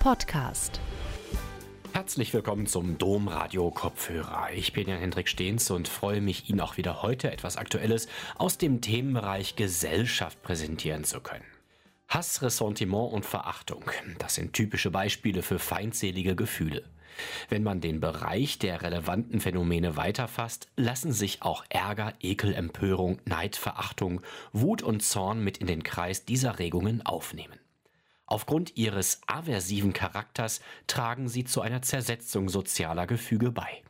Podcast. Herzlich willkommen zum Domradio Kopfhörer. Ich bin Jan Hendrik Stehns und freue mich, Ihnen auch wieder heute etwas Aktuelles aus dem Themenbereich Gesellschaft präsentieren zu können. Hass, Ressentiment und Verachtung, das sind typische Beispiele für feindselige Gefühle. Wenn man den Bereich der relevanten Phänomene weiterfasst, lassen sich auch Ärger, Ekel, Empörung, Neid, Verachtung, Wut und Zorn mit in den Kreis dieser Regungen aufnehmen. Aufgrund ihres aversiven Charakters tragen sie zu einer Zersetzung sozialer Gefüge bei.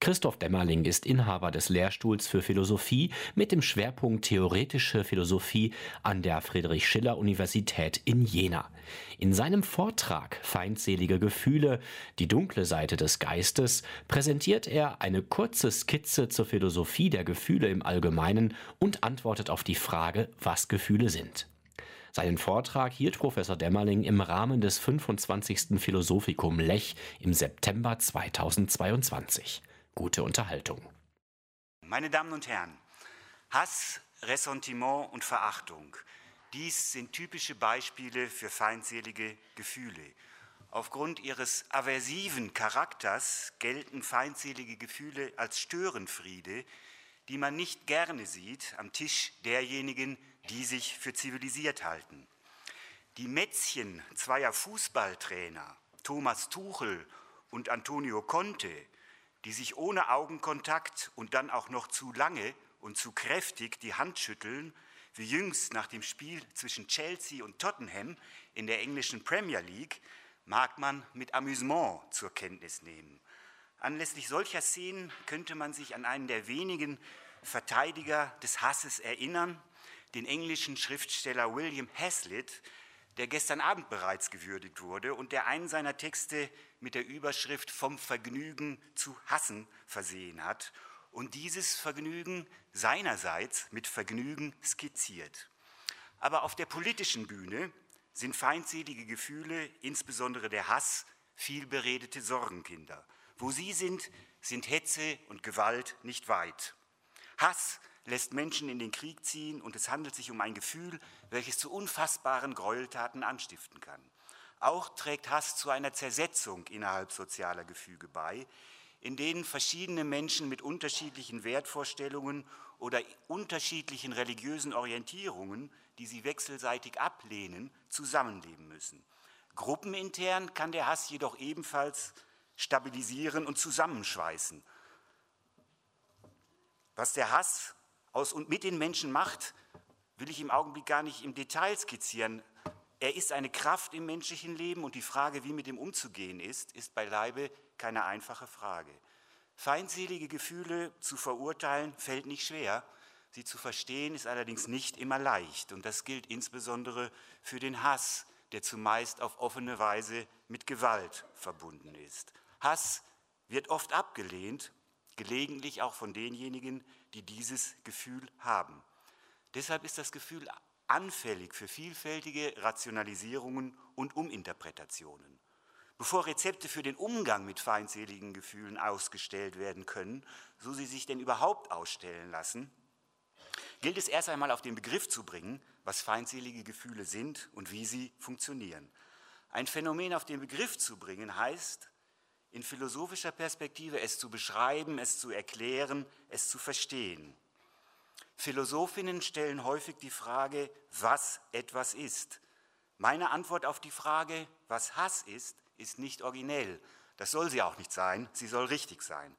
Christoph Dämmerling ist Inhaber des Lehrstuhls für Philosophie mit dem Schwerpunkt Theoretische Philosophie an der Friedrich-Schiller-Universität in Jena. In seinem Vortrag Feindselige Gefühle, die dunkle Seite des Geistes, präsentiert er eine kurze Skizze zur Philosophie der Gefühle im Allgemeinen und antwortet auf die Frage, was Gefühle sind. Seinen Vortrag hielt Professor Dämmerling im Rahmen des 25. Philosophikum Lech im September 2022. Gute Unterhaltung. Meine Damen und Herren, Hass, Ressentiment und Verachtung, dies sind typische Beispiele für feindselige Gefühle. Aufgrund ihres aversiven Charakters gelten feindselige Gefühle als Störenfriede, die man nicht gerne sieht am Tisch derjenigen, sich für zivilisiert halten. Die Mätzchen zweier Fußballtrainer, Thomas Tuchel und Antonio Conte, die sich ohne Augenkontakt und dann auch noch zu lange und zu kräftig die Hand schütteln, wie jüngst nach dem Spiel zwischen Chelsea und Tottenham in der englischen Premier League, mag man mit Amüsement zur Kenntnis nehmen. Anlässlich solcher Szenen könnte man sich an einen der wenigen Verteidiger des Hasses erinnern, den englischen Schriftsteller William Hazlitt, der gestern Abend bereits gewürdigt wurde und der einen seiner Texte mit der Überschrift Vom Vergnügen zu hassen versehen hat und dieses Vergnügen seinerseits mit Vergnügen skizziert. Aber auf der politischen Bühne sind feindselige Gefühle, insbesondere der Hass, vielberedete Sorgenkinder. Wo sie sind, sind Hetze und Gewalt nicht weit. Hass lässt Menschen in den Krieg ziehen und es handelt sich um ein Gefühl, welches zu unfassbaren Gräueltaten anstiften kann. Auch trägt Hass zu einer Zersetzung innerhalb sozialer Gefüge bei, in denen verschiedene Menschen mit unterschiedlichen Wertvorstellungen oder unterschiedlichen religiösen Orientierungen, die sie wechselseitig ablehnen, zusammenleben müssen. Gruppenintern kann der Hass jedoch ebenfalls stabilisieren und zusammenschweißen. Was der Hass aus und mit den Menschen macht, will ich im Augenblick gar nicht im Detail skizzieren. Er ist eine Kraft im menschlichen Leben und die Frage, wie mit ihm umzugehen ist, ist beileibe keine einfache Frage. Feindselige Gefühle zu verurteilen fällt nicht schwer, sie zu verstehen ist allerdings nicht immer leicht und das gilt insbesondere für den Hass, der zumeist auf offene Weise mit Gewalt verbunden ist. Hass wird oft abgelehnt, gelegentlich auch von denjenigen, die dieses Gefühl haben. Deshalb ist das Gefühl anfällig für vielfältige Rationalisierungen und Uminterpretationen. Bevor Rezepte für den Umgang mit feindseligen Gefühlen ausgestellt werden können, so sie sich denn überhaupt ausstellen lassen, gilt es erst einmal auf den Begriff zu bringen, was feindselige Gefühle sind und wie sie funktionieren. Ein Phänomen auf den Begriff zu bringen heißt, in philosophischer Perspektive es zu beschreiben, es zu erklären, es zu verstehen. Philosophinnen stellen häufig die Frage, was etwas ist. Meine Antwort auf die Frage, was Hass ist, ist nicht originell. Das soll sie auch nicht sein, sie soll richtig sein.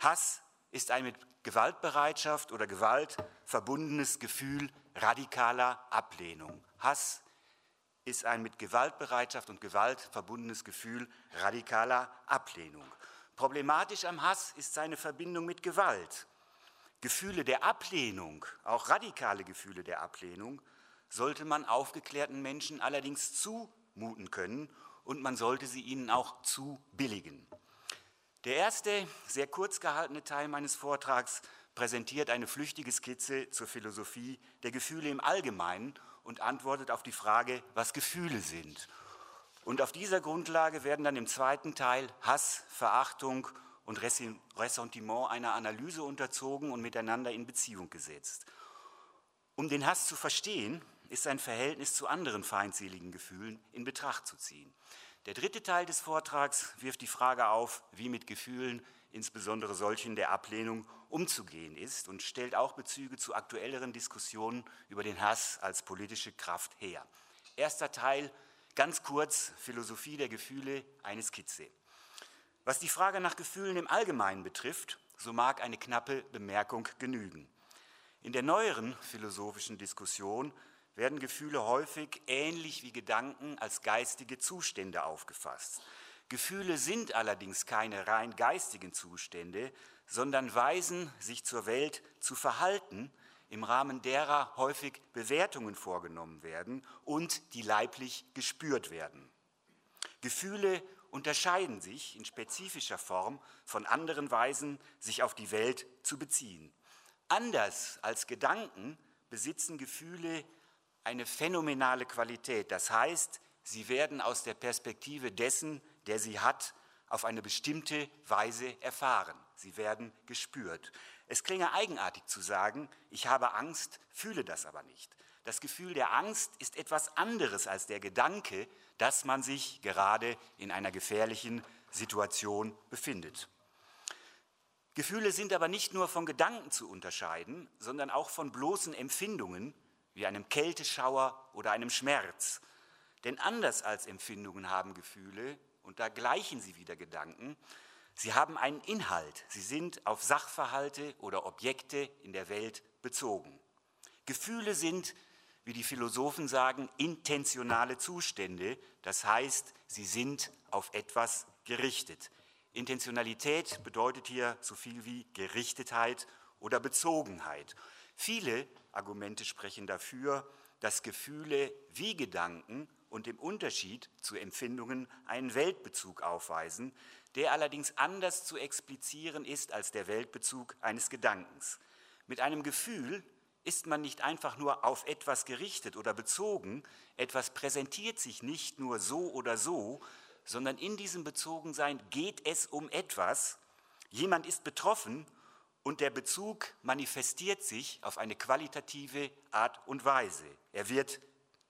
Hass ist ein mit Gewaltbereitschaft oder Gewalt verbundenes Gefühl radikaler Ablehnung. Hass ist ein mit Gewaltbereitschaft und Gewalt verbundenes Gefühl radikaler Ablehnung. Problematisch am Hass ist seine Verbindung mit Gewalt. Gefühle der Ablehnung, auch radikale Gefühle der Ablehnung, sollte man aufgeklärten Menschen allerdings zumuten können und man sollte sie ihnen auch zubilligen. Der erste, sehr kurz gehaltene Teil meines Vortrags präsentiert eine flüchtige Skizze zur Philosophie der Gefühle im Allgemeinen und antwortet auf die Frage, was Gefühle sind. Und auf dieser Grundlage werden dann im zweiten Teil Hass, Verachtung und Ressentiment einer Analyse unterzogen und miteinander in Beziehung gesetzt. Um den Hass zu verstehen, ist sein Verhältnis zu anderen feindseligen Gefühlen in Betracht zu ziehen. Der dritte Teil des Vortrags wirft die Frage auf, wie mit Gefühlen, insbesondere solchen der Ablehnung, umzugehen ist und stellt auch Bezüge zu aktuelleren Diskussionen über den Hass als politische Kraft her. Erster Teil, ganz kurz, Philosophie der Gefühle, eine Skizze. Was die Frage nach Gefühlen im Allgemeinen betrifft, so mag eine knappe Bemerkung genügen. In der neueren philosophischen Diskussion werden Gefühle häufig ähnlich wie Gedanken als geistige Zustände aufgefasst. Gefühle sind allerdings keine rein geistigen Zustände, sondern weisen sich zur Welt zu verhalten, im Rahmen derer häufig Bewertungen vorgenommen werden und die leiblich gespürt werden. Gefühle unterscheiden sich in spezifischer Form von anderen Weisen, sich auf die Welt zu beziehen. Anders als Gedanken besitzen Gefühle eine phänomenale Qualität. Das heißt, sie werden aus der Perspektive dessen, der sie hat, auf eine bestimmte Weise erfahren. Sie werden gespürt. Es klinge eigenartig zu sagen, ich habe Angst, fühle das aber nicht. Das Gefühl der Angst ist etwas anderes als der Gedanke, dass man sich gerade in einer gefährlichen Situation befindet. Gefühle sind aber nicht nur von Gedanken zu unterscheiden, sondern auch von bloßen Empfindungen wie einem Kälteschauer oder einem Schmerz. Denn anders als Empfindungen haben Gefühle, und da gleichen sie wieder Gedanken, sie haben einen Inhalt, sie sind auf Sachverhalte oder Objekte in der Welt bezogen. Gefühle sind, wie die Philosophen sagen, intentionale Zustände, das heißt, sie sind auf etwas gerichtet. Intentionalität bedeutet hier so viel wie Gerichtetheit oder Bezogenheit. Viele Argumente sprechen dafür, dass Gefühle wie Gedanken und im Unterschied zu Empfindungen einen Weltbezug aufweisen, der allerdings anders zu explizieren ist als der Weltbezug eines Gedankens. Mit einem Gefühl ist man nicht einfach nur auf etwas gerichtet oder bezogen, etwas präsentiert sich nicht nur so oder so, sondern in diesem Bezogensein geht es um etwas, jemand ist betroffen und der Bezug manifestiert sich auf eine qualitative Art und Weise. Er wird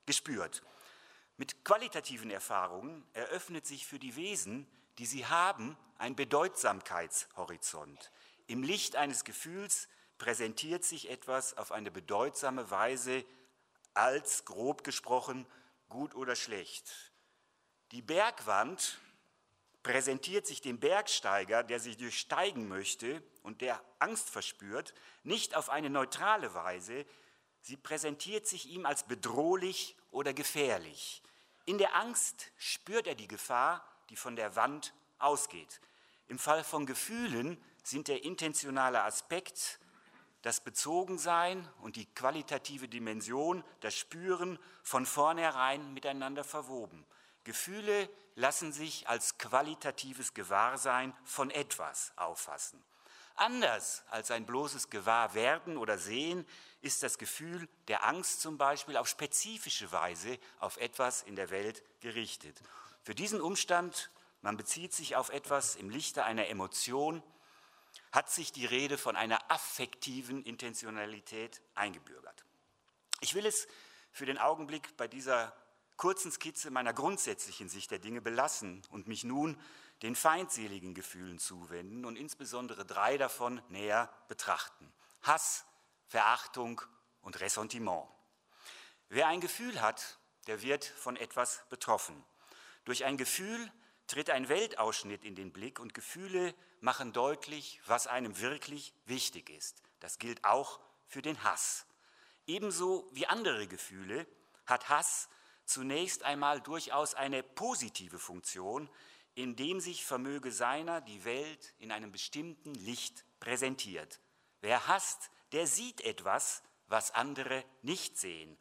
gespürt. Mit qualitativen Erfahrungen eröffnet sich für die Wesen, die sie haben, ein Bedeutsamkeitshorizont. Im Licht eines Gefühls präsentiert sich etwas auf eine bedeutsame Weise als, grob gesprochen, gut oder schlecht. Die Bergwand präsentiert sich dem Bergsteiger, der sich durchsteigen möchte und der Angst verspürt, nicht auf eine neutrale Weise, sie präsentiert sich ihm als bedrohlich oder gefährlich. In der Angst spürt er die Gefahr, die von der Wand ausgeht. Im Fall von Gefühlen sind der intentionale Aspekt, das Bezogensein und die qualitative Dimension, das Spüren von vornherein miteinander verwoben. Gefühle lassen sich als qualitatives Gewahrsein von etwas auffassen. Anders als ein bloßes Gewahrwerden oder Sehen ist das Gefühl der Angst zum Beispiel auf spezifische Weise auf etwas in der Welt gerichtet. Für diesen Umstand, man bezieht sich auf etwas im Lichte einer Emotion, hat sich die Rede von einer affektiven Intentionalität eingebürgert. Ich will es für den Augenblick bei dieser kurzen Skizze meiner grundsätzlichen Sicht der Dinge belassen und mich nun den feindseligen Gefühlen zuwenden und insbesondere drei davon näher betrachten. Hass, Verachtung und Ressentiment. Wer ein Gefühl hat, der wird von etwas betroffen. Durch ein Gefühl tritt ein Weltausschnitt in den Blick und Gefühle machen deutlich, was einem wirklich wichtig ist. Das gilt auch für den Hass. Ebenso wie andere Gefühle hat Hass zunächst einmal durchaus eine positive Funktion, indem sich vermöge seiner die Welt in einem bestimmten Licht präsentiert. Wer hasst, der sieht etwas, was andere nicht sehen.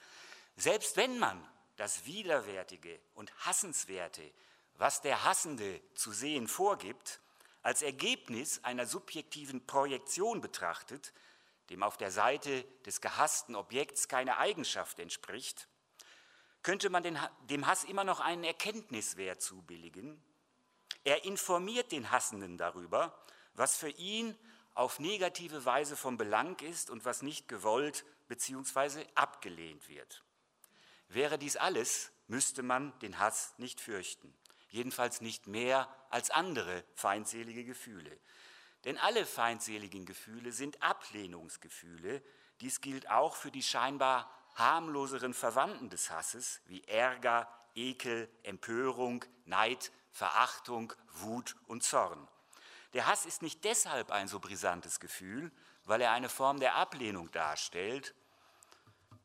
Selbst wenn man das Widerwärtige und Hassenswerte, was der Hassende zu sehen vorgibt, als Ergebnis einer subjektiven Projektion betrachtet, dem auf der Seite des gehassten Objekts keine Eigenschaft entspricht, könnte man dem Hass immer noch einen Erkenntniswert zubilligen. Er informiert den Hassenden darüber, was für ihn auf negative Weise von Belang ist und was nicht gewollt bzw. abgelehnt wird. Wäre dies alles, müsste man den Hass nicht fürchten. jedenfalls nicht mehr als andere feindselige Gefühle. Denn alle feindseligen Gefühle sind Ablehnungsgefühle. Dies gilt auch für die scheinbar harmloseren Verwandten des Hasses wie Ärger, Ekel, Empörung, Neid, Verachtung, Wut und Zorn. Der Hass ist nicht deshalb ein so brisantes Gefühl, weil er eine Form der Ablehnung darstellt,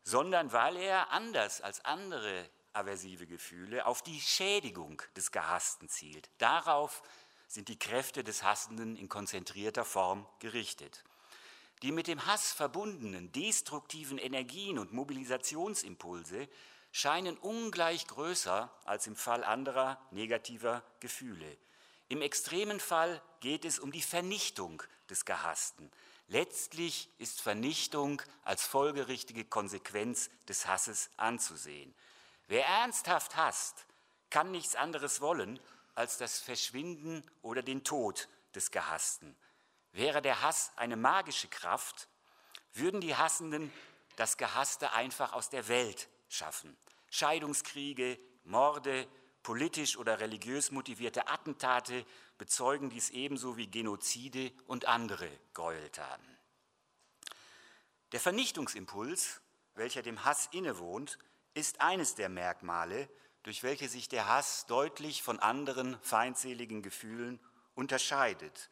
sondern weil er anders als andere aversive Gefühle auf die Schädigung des Gehassten zielt. Darauf sind die Kräfte des Hassenden in konzentrierter Form gerichtet. Die mit dem Hass verbundenen destruktiven Energien und Mobilisationsimpulse scheinen ungleich größer als im Fall anderer negativer Gefühle. Im extremen Fall geht es um die Vernichtung des Gehassten. Letztlich ist Vernichtung als folgerichtige Konsequenz des Hasses anzusehen. Wer ernsthaft hasst, kann nichts anderes wollen als das Verschwinden oder den Tod des Gehassten. Wäre der Hass eine magische Kraft, würden die Hassenden das Gehasste einfach aus der Welt schaffen. Scheidungskriege, Morde, politisch oder religiös motivierte Attentate bezeugen dies ebenso wie Genozide und andere Gräueltaten. Der Vernichtungsimpuls, welcher dem Hass innewohnt, ist eines der Merkmale, durch welche sich der Hass deutlich von anderen feindseligen Gefühlen unterscheidet.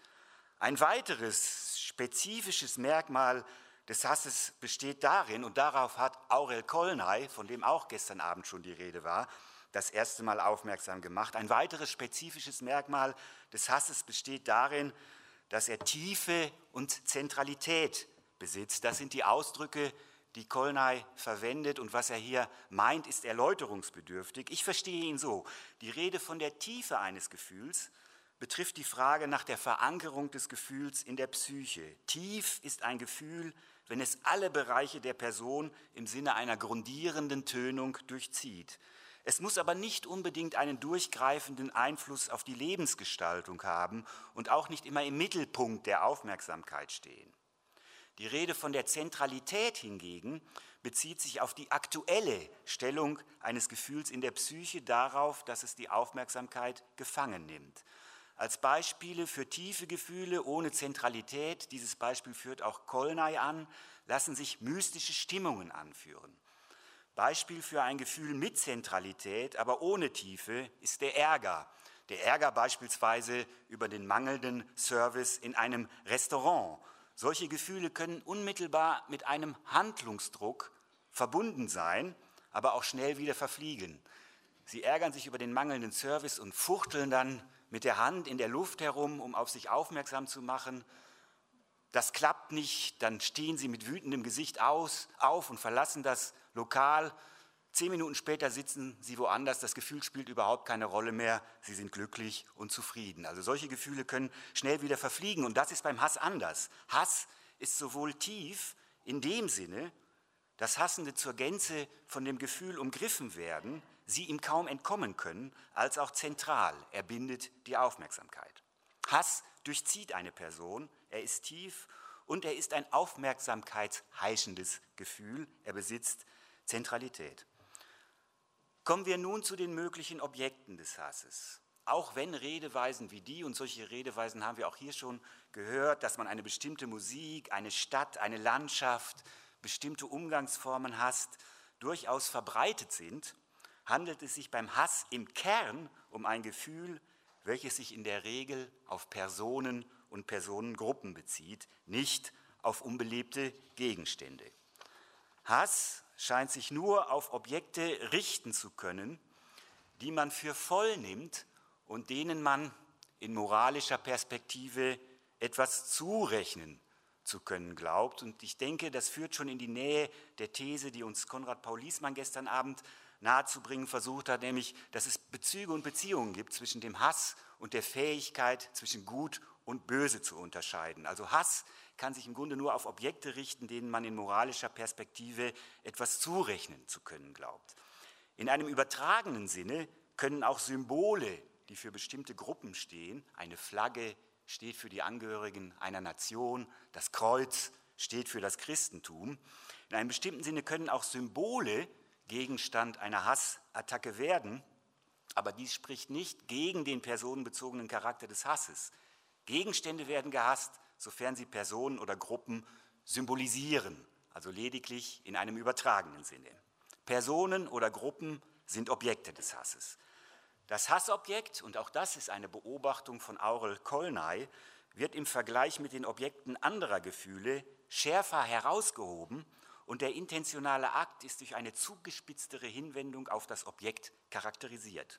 Ein weiteres spezifisches Merkmal des Hasses besteht darin, und darauf hat Aurel Kolnay, von dem auch gestern Abend schon die Rede war, das erste Mal aufmerksam gemacht. Ein weiteres spezifisches Merkmal des Hasses besteht darin, dass er Tiefe und Zentralität besitzt. Das sind die Ausdrücke, die Kolnay verwendet und was er hier meint, ist erläuterungsbedürftig. Ich verstehe ihn so. Die Rede von der Tiefe eines Gefühls betrifft die Frage nach der Verankerung des Gefühls in der Psyche. Tief ist ein Gefühl, wenn es alle Bereiche der Person im Sinne einer grundierenden Tönung durchzieht. Es muss aber nicht unbedingt einen durchgreifenden Einfluss auf die Lebensgestaltung haben und auch nicht immer im Mittelpunkt der Aufmerksamkeit stehen. Die Rede von der Zentralität hingegen bezieht sich auf die aktuelle Stellung eines Gefühls in der Psyche, darauf, dass es die Aufmerksamkeit gefangen nimmt. Als Beispiele für tiefe Gefühle ohne Zentralität, dieses Beispiel führt auch Kolnay an, lassen sich mystische Stimmungen anführen. Beispiel für ein Gefühl mit Zentralität, aber ohne Tiefe, ist der Ärger. Der Ärger beispielsweise über den mangelnden Service in einem Restaurant solche Gefühle können unmittelbar mit einem Handlungsdruck verbunden sein, aber auch schnell wieder verfliegen. Sie ärgern sich über den mangelnden Service und fuchteln dann mit der Hand in der Luft herum, um auf sich aufmerksam zu machen. Das klappt nicht, dann stehen sie mit wütendem Gesicht aus, auf und verlassen das Lokal Zehn Minuten später sitzen sie woanders, das Gefühl spielt überhaupt keine Rolle mehr, sie sind glücklich und zufrieden. Also solche Gefühle können schnell wieder verfliegen und das ist beim Hass anders. Hass ist sowohl tief in dem Sinne, dass Hassende zur Gänze von dem Gefühl umgriffen werden, sie ihm kaum entkommen können, als auch zentral, er bindet die Aufmerksamkeit. Hass durchzieht eine Person, er ist tief und er ist ein aufmerksamkeitsheischendes Gefühl, er besitzt Zentralität. Kommen wir nun zu den möglichen Objekten des Hasses. Auch wenn Redeweisen wie die, und solche Redeweisen haben wir auch hier schon gehört, dass man eine bestimmte Musik, eine Stadt, eine Landschaft, bestimmte Umgangsformen hasst, durchaus verbreitet sind, handelt es sich beim Hass im Kern um ein Gefühl, welches sich in der Regel auf Personen und Personengruppen bezieht, nicht auf unbelebte Gegenstände. Hass scheint sich nur auf Objekte richten zu können, die man für voll nimmt und denen man in moralischer Perspektive etwas zurechnen zu können glaubt. Und ich denke, das führt schon in die Nähe der These, die uns Konrad Paul Liesmann gestern Abend nahezubringen versucht hat, nämlich, dass es Bezüge und Beziehungen gibt zwischen dem Hass und der Fähigkeit, zwischen Gut und Böse zu unterscheiden. Also Hass kann sich im Grunde nur auf Objekte richten, denen man in moralischer Perspektive etwas zurechnen zu können glaubt. In einem übertragenen Sinne können auch Symbole, die für bestimmte Gruppen stehen, eine Flagge steht für die Angehörigen einer Nation, das Kreuz steht für das Christentum. In einem bestimmten Sinne können auch Symbole Gegenstand einer Hassattacke werden. Aber dies spricht nicht gegen den personenbezogenen Charakter des Hasses. Gegenstände werden gehasst, sofern sie Personen oder Gruppen symbolisieren, also lediglich in einem übertragenen Sinne. Personen oder Gruppen sind Objekte des Hasses. Das Hassobjekt, und auch das ist eine Beobachtung von Aurel Kolnay, wird im Vergleich mit den Objekten anderer Gefühle schärfer herausgehoben und der intentionale Akt ist durch eine zugespitztere Hinwendung auf das Objekt charakterisiert.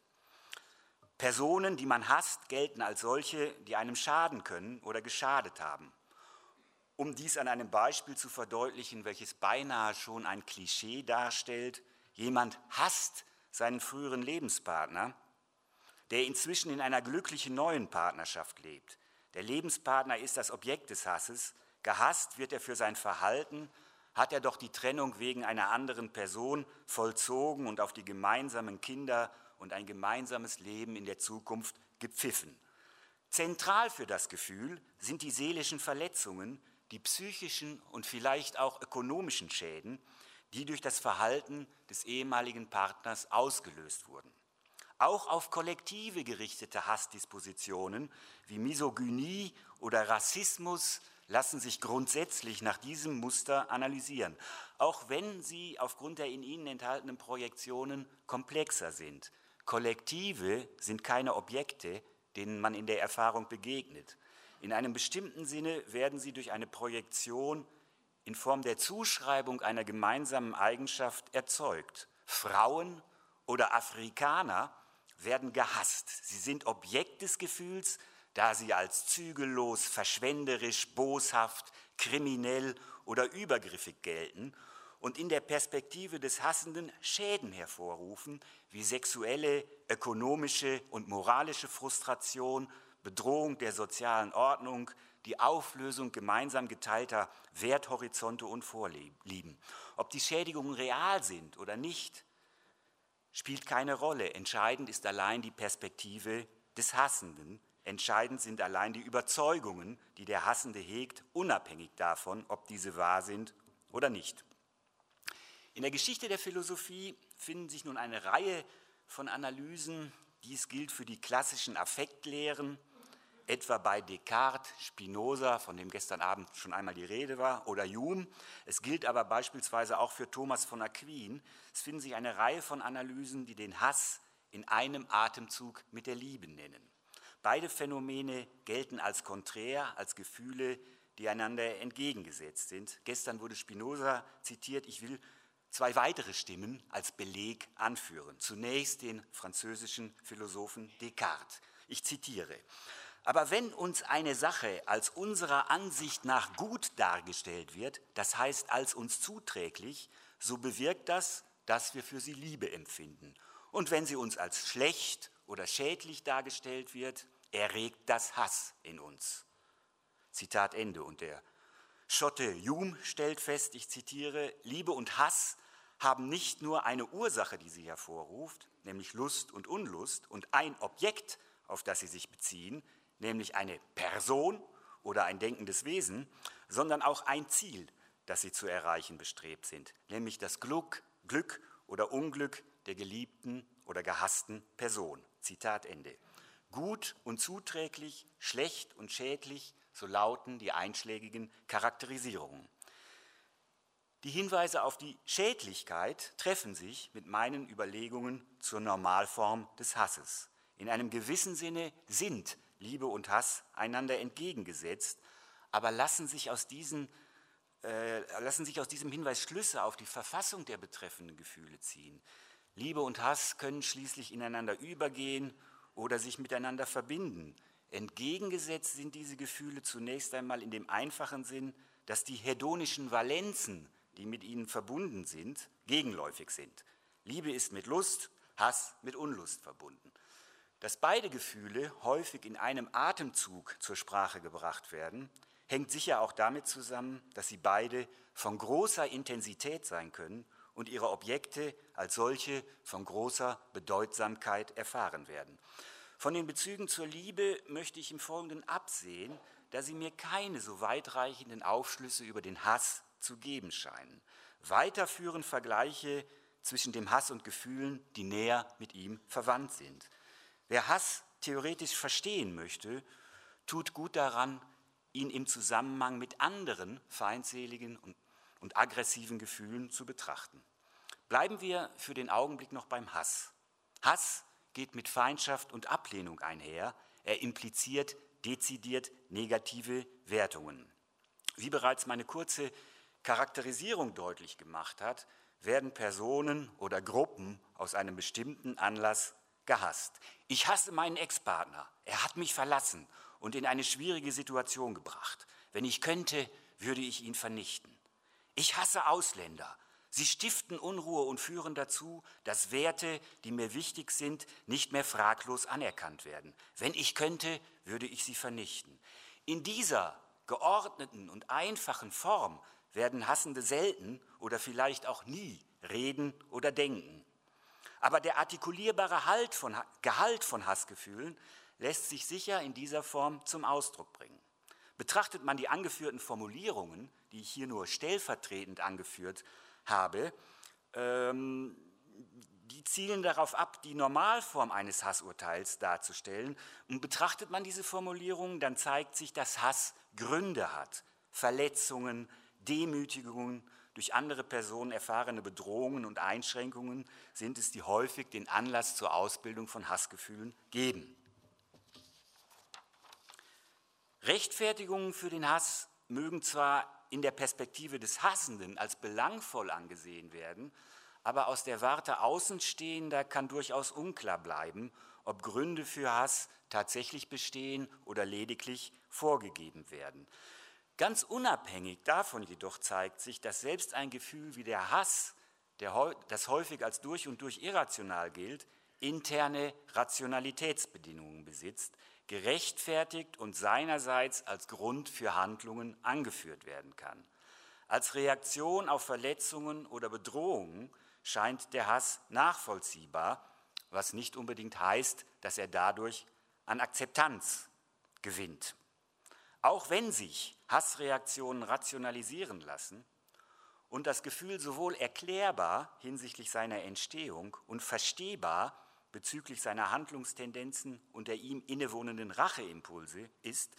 Personen, die man hasst, gelten als solche, die einem schaden können oder geschadet haben. Um dies an einem Beispiel zu verdeutlichen, welches beinahe schon ein Klischee darstellt, jemand hasst seinen früheren Lebenspartner, der inzwischen in einer glücklichen neuen Partnerschaft lebt. Der Lebenspartner ist das Objekt des Hasses, gehasst wird er für sein Verhalten, hat er doch die Trennung wegen einer anderen Person vollzogen und auf die gemeinsamen Kinder und ein gemeinsames Leben in der Zukunft gepfiffen. Zentral für das Gefühl sind die seelischen Verletzungen, die psychischen und vielleicht auch ökonomischen Schäden, die durch das Verhalten des ehemaligen Partners ausgelöst wurden. Auch auf Kollektive gerichtete Hassdispositionen wie Misogynie oder Rassismus lassen sich grundsätzlich nach diesem Muster analysieren, auch wenn sie aufgrund der in ihnen enthaltenen Projektionen komplexer sind. Kollektive sind keine Objekte, denen man in der Erfahrung begegnet. In einem bestimmten Sinne werden sie durch eine Projektion in Form der Zuschreibung einer gemeinsamen Eigenschaft erzeugt. Frauen oder Afrikaner werden gehasst. Sie sind Objekt des Gefühls, da sie als zügellos, verschwenderisch, boshaft, kriminell oder übergriffig gelten und in der Perspektive des Hassenden Schäden hervorrufen, wie sexuelle, ökonomische und moralische Frustration, Bedrohung der sozialen Ordnung, die Auflösung gemeinsam geteilter Werthorizonte und Vorlieben. Ob die Schädigungen real sind oder nicht, spielt keine Rolle. Entscheidend ist allein die Perspektive des Hassenden. Entscheidend sind allein die Überzeugungen, die der Hassende hegt, unabhängig davon, ob diese wahr sind oder nicht. In der Geschichte der Philosophie finden sich nun eine Reihe von Analysen. Dies gilt für die klassischen Affektlehren, etwa bei Descartes, Spinoza, von dem gestern Abend schon einmal die Rede war, oder Hume. Es gilt aber beispielsweise auch für Thomas von Aquin. Es finden sich eine Reihe von Analysen, die den Hass in einem Atemzug mit der Liebe nennen. Beide Phänomene gelten als konträr, als Gefühle, die einander entgegengesetzt sind. Gestern wurde Spinoza zitiert, ich will zwei weitere Stimmen als Beleg anführen. Zunächst den französischen Philosophen Descartes. Ich zitiere. Aber wenn uns eine Sache als unserer Ansicht nach gut dargestellt wird, das heißt als uns zuträglich, so bewirkt das, dass wir für sie Liebe empfinden. Und wenn sie uns als schlecht oder schädlich dargestellt wird, erregt das Hass in uns. Zitat Ende. Und der Schotte Hume stellt fest, ich zitiere, Liebe und Hass haben nicht nur eine Ursache, die sie hervorruft, nämlich Lust und Unlust, und ein Objekt, auf das sie sich beziehen, nämlich eine Person oder ein denkendes Wesen, sondern auch ein Ziel, das sie zu erreichen bestrebt sind, nämlich das Glück, Glück oder Unglück der geliebten oder gehassten Person. Zitat Ende. Gut und zuträglich, schlecht und schädlich, so lauten die einschlägigen Charakterisierungen. Die Hinweise auf die Schädlichkeit treffen sich mit meinen Überlegungen zur Normalform des Hasses. In einem gewissen Sinne sind Liebe und Hass einander entgegengesetzt, aber lassen sich aus, diesen, äh, lassen sich aus diesem Hinweis Schlüsse auf die Verfassung der betreffenden Gefühle ziehen. Liebe und Hass können schließlich ineinander übergehen oder sich miteinander verbinden. Entgegengesetzt sind diese Gefühle zunächst einmal in dem einfachen Sinn, dass die hedonischen Valenzen, die mit ihnen verbunden sind, gegenläufig sind. Liebe ist mit Lust, Hass mit Unlust verbunden. Dass beide Gefühle häufig in einem Atemzug zur Sprache gebracht werden, hängt sicher auch damit zusammen, dass sie beide von großer Intensität sein können und ihre Objekte als solche von großer Bedeutsamkeit erfahren werden. Von den Bezügen zur Liebe möchte ich im Folgenden absehen, da sie mir keine so weitreichenden Aufschlüsse über den Hass zu geben scheinen. Weiterführen Vergleiche zwischen dem Hass und Gefühlen, die näher mit ihm verwandt sind. Wer Hass theoretisch verstehen möchte, tut gut daran, ihn im Zusammenhang mit anderen feindseligen und, und aggressiven Gefühlen zu betrachten. Bleiben wir für den Augenblick noch beim Hass. Hass geht mit Feindschaft und Ablehnung einher. Er impliziert dezidiert negative Wertungen. Wie bereits meine kurze Charakterisierung deutlich gemacht hat, werden Personen oder Gruppen aus einem bestimmten Anlass gehasst. Ich hasse meinen Ex-Partner. Er hat mich verlassen und in eine schwierige Situation gebracht. Wenn ich könnte, würde ich ihn vernichten. Ich hasse Ausländer. Sie stiften Unruhe und führen dazu, dass Werte, die mir wichtig sind, nicht mehr fraglos anerkannt werden. Wenn ich könnte, würde ich sie vernichten. In dieser geordneten und einfachen Form werden Hassende selten oder vielleicht auch nie reden oder denken. Aber der artikulierbare halt Gehalt von Hassgefühlen lässt sich sicher in dieser Form zum Ausdruck bringen. Betrachtet man die angeführten Formulierungen, die ich hier nur stellvertretend angeführt habe, ähm, die zielen darauf ab, die Normalform eines Hassurteils darzustellen. Und betrachtet man diese Formulierungen, dann zeigt sich, dass Hass Gründe hat, Verletzungen, Demütigungen, durch andere Personen erfahrene Bedrohungen und Einschränkungen sind es, die häufig den Anlass zur Ausbildung von Hassgefühlen geben. Rechtfertigungen für den Hass mögen zwar in der Perspektive des Hassenden als belangvoll angesehen werden, aber aus der Warte Außenstehender kann durchaus unklar bleiben, ob Gründe für Hass tatsächlich bestehen oder lediglich vorgegeben werden. Ganz unabhängig davon jedoch zeigt sich, dass selbst ein Gefühl wie der Hass, der, das häufig als durch und durch irrational gilt, interne Rationalitätsbedingungen besitzt, gerechtfertigt und seinerseits als Grund für Handlungen angeführt werden kann. Als Reaktion auf Verletzungen oder Bedrohungen scheint der Hass nachvollziehbar, was nicht unbedingt heißt, dass er dadurch an Akzeptanz gewinnt. Auch wenn sich Hassreaktionen rationalisieren lassen und das Gefühl sowohl erklärbar hinsichtlich seiner Entstehung und verstehbar bezüglich seiner Handlungstendenzen und der ihm innewohnenden Racheimpulse ist,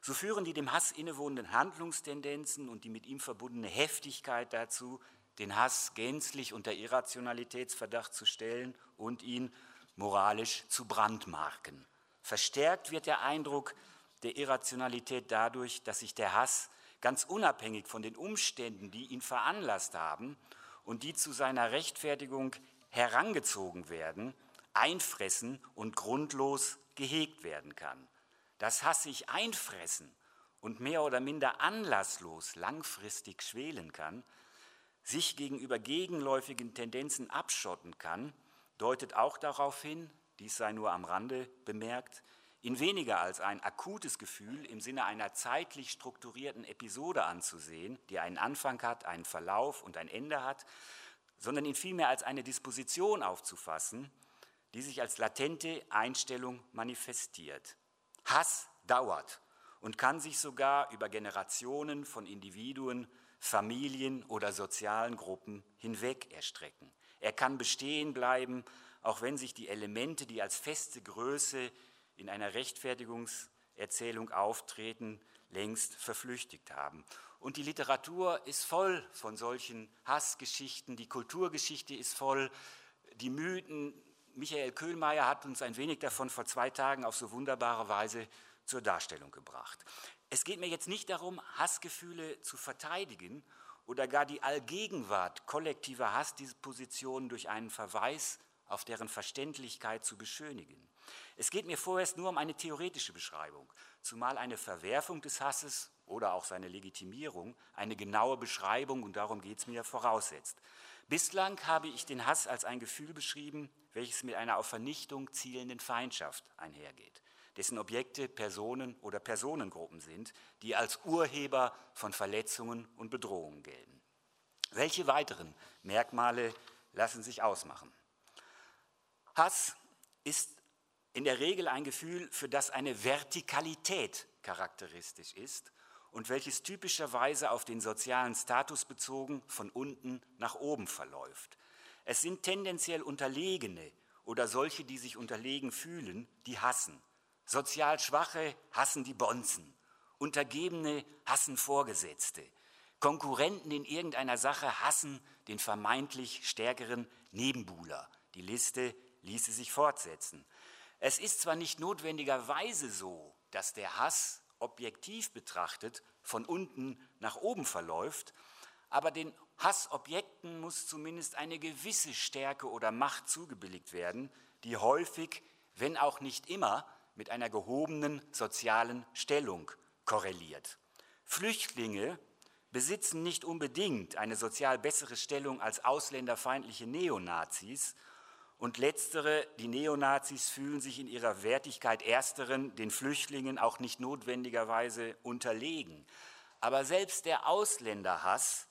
so führen die dem Hass innewohnenden Handlungstendenzen und die mit ihm verbundene Heftigkeit dazu, den Hass gänzlich unter Irrationalitätsverdacht zu stellen und ihn moralisch zu brandmarken. Verstärkt wird der Eindruck der Irrationalität dadurch, dass sich der Hass ganz unabhängig von den Umständen, die ihn veranlasst haben und die zu seiner Rechtfertigung herangezogen werden, einfressen und grundlos gehegt werden kann. Dass Hass sich einfressen und mehr oder minder anlasslos langfristig schwelen kann, sich gegenüber gegenläufigen Tendenzen abschotten kann, deutet auch darauf hin, dies sei nur am Rande bemerkt, in weniger als ein akutes Gefühl im Sinne einer zeitlich strukturierten Episode anzusehen, die einen Anfang hat, einen Verlauf und ein Ende hat, sondern ihn vielmehr als eine Disposition aufzufassen, die sich als latente Einstellung manifestiert. Hass dauert und kann sich sogar über Generationen von Individuen, Familien oder sozialen Gruppen hinweg erstrecken. Er kann bestehen bleiben, auch wenn sich die Elemente, die als feste Größe in einer Rechtfertigungserzählung auftreten, längst verflüchtigt haben. Und die Literatur ist voll von solchen Hassgeschichten, die Kulturgeschichte ist voll, die Mythen Michael Köhlmeier hat uns ein wenig davon vor zwei Tagen auf so wunderbare Weise zur Darstellung gebracht. Es geht mir jetzt nicht darum, Hassgefühle zu verteidigen oder gar die Allgegenwart kollektiver Hassdispositionen durch einen Verweis auf deren Verständlichkeit zu beschönigen. Es geht mir vorerst nur um eine theoretische Beschreibung, zumal eine Verwerfung des Hasses oder auch seine Legitimierung eine genaue Beschreibung, und darum geht es mir, voraussetzt. Bislang habe ich den Hass als ein Gefühl beschrieben, welches mit einer auf Vernichtung zielenden Feindschaft einhergeht, dessen Objekte Personen oder Personengruppen sind, die als Urheber von Verletzungen und Bedrohungen gelten. Welche weiteren Merkmale lassen sich ausmachen? Hass ist in der Regel ein Gefühl, für das eine Vertikalität charakteristisch ist und welches typischerweise auf den sozialen Status bezogen von unten nach oben verläuft. Es sind tendenziell Unterlegene oder solche, die sich unterlegen fühlen, die hassen. Sozial Schwache hassen die Bonzen. Untergebene hassen Vorgesetzte. Konkurrenten in irgendeiner Sache hassen den vermeintlich stärkeren Nebenbuhler. Die Liste ließe sich fortsetzen. Es ist zwar nicht notwendigerweise so, dass der Hass objektiv betrachtet von unten nach oben verläuft, aber den Hassobjekten muss zumindest eine gewisse Stärke oder Macht zugebilligt werden, die häufig, wenn auch nicht immer, mit einer gehobenen sozialen Stellung korreliert. Flüchtlinge besitzen nicht unbedingt eine sozial bessere Stellung als ausländerfeindliche Neonazis, und letztere, die Neonazis, fühlen sich in ihrer Wertigkeit ersteren, den Flüchtlingen auch nicht notwendigerweise unterlegen. Aber selbst der Ausländerhass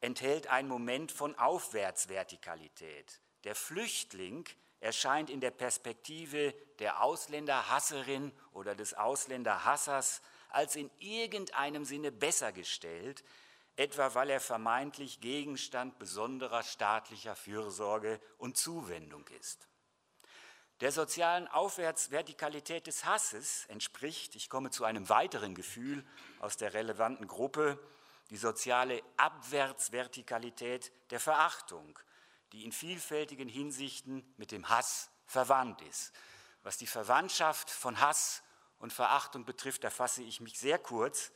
enthält einen Moment von Aufwärtsvertikalität. Der Flüchtling erscheint in der Perspektive der Ausländerhasserin oder des Ausländerhassers als in irgendeinem Sinne besser gestellt, etwa weil er vermeintlich Gegenstand besonderer staatlicher Fürsorge und Zuwendung ist. Der sozialen Aufwärtsvertikalität des Hasses entspricht, ich komme zu einem weiteren Gefühl aus der relevanten Gruppe, die soziale Abwärtsvertikalität der Verachtung, die in vielfältigen Hinsichten mit dem Hass verwandt ist. Was die Verwandtschaft von Hass und Verachtung betrifft, da fasse ich mich sehr kurz.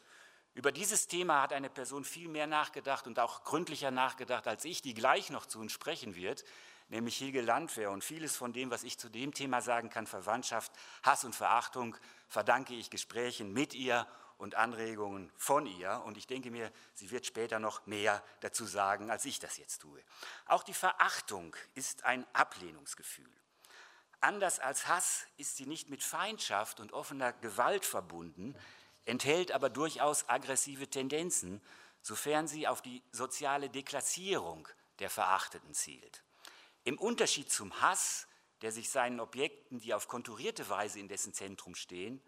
Über dieses Thema hat eine Person viel mehr nachgedacht und auch gründlicher nachgedacht als ich, die gleich noch zu uns sprechen wird, nämlich Hilge Landwehr. Und vieles von dem, was ich zu dem Thema sagen kann, Verwandtschaft, Hass und Verachtung, verdanke ich Gesprächen mit ihr und Anregungen von ihr. Und ich denke mir, sie wird später noch mehr dazu sagen, als ich das jetzt tue. Auch die Verachtung ist ein Ablehnungsgefühl. Anders als Hass ist sie nicht mit Feindschaft und offener Gewalt verbunden, enthält aber durchaus aggressive Tendenzen, sofern sie auf die soziale Deklassierung der Verachteten zielt. Im Unterschied zum Hass, der sich seinen Objekten, die auf konturierte Weise in dessen Zentrum stehen,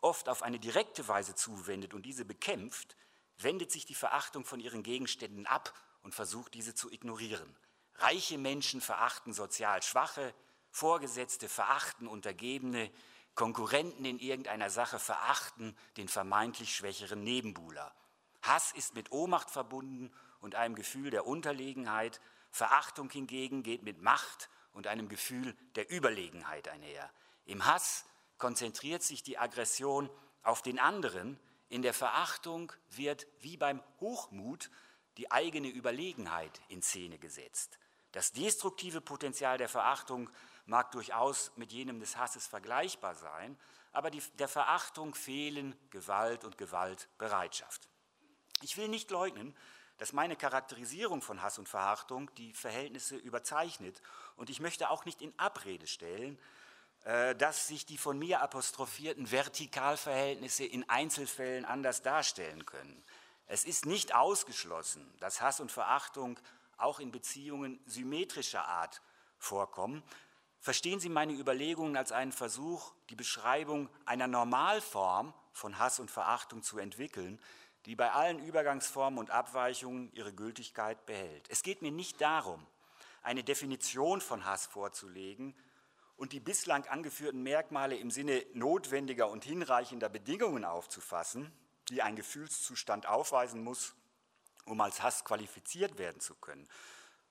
oft auf eine direkte Weise zuwendet und diese bekämpft, wendet sich die Verachtung von ihren Gegenständen ab und versucht, diese zu ignorieren. Reiche Menschen verachten sozial Schwache, Vorgesetzte verachten Untergebene, Konkurrenten in irgendeiner Sache verachten den vermeintlich schwächeren Nebenbuhler. Hass ist mit Ohnmacht verbunden und einem Gefühl der Unterlegenheit. Verachtung hingegen geht mit Macht und einem Gefühl der Überlegenheit einher. Im Hass konzentriert sich die Aggression auf den anderen. In der Verachtung wird wie beim Hochmut die eigene Überlegenheit in Szene gesetzt. Das destruktive Potenzial der Verachtung mag durchaus mit jenem des Hasses vergleichbar sein, aber die, der Verachtung fehlen Gewalt und Gewaltbereitschaft. Ich will nicht leugnen, dass meine Charakterisierung von Hass und Verachtung die Verhältnisse überzeichnet und ich möchte auch nicht in Abrede stellen, äh, dass sich die von mir apostrophierten Vertikalverhältnisse in Einzelfällen anders darstellen können. Es ist nicht ausgeschlossen, dass Hass und Verachtung auch in Beziehungen symmetrischer Art vorkommen. Verstehen Sie meine Überlegungen als einen Versuch, die Beschreibung einer Normalform von Hass und Verachtung zu entwickeln, die bei allen Übergangsformen und Abweichungen ihre Gültigkeit behält. Es geht mir nicht darum, eine Definition von Hass vorzulegen und die bislang angeführten Merkmale im Sinne notwendiger und hinreichender Bedingungen aufzufassen, die ein Gefühlszustand aufweisen muss, um als Hass qualifiziert werden zu können,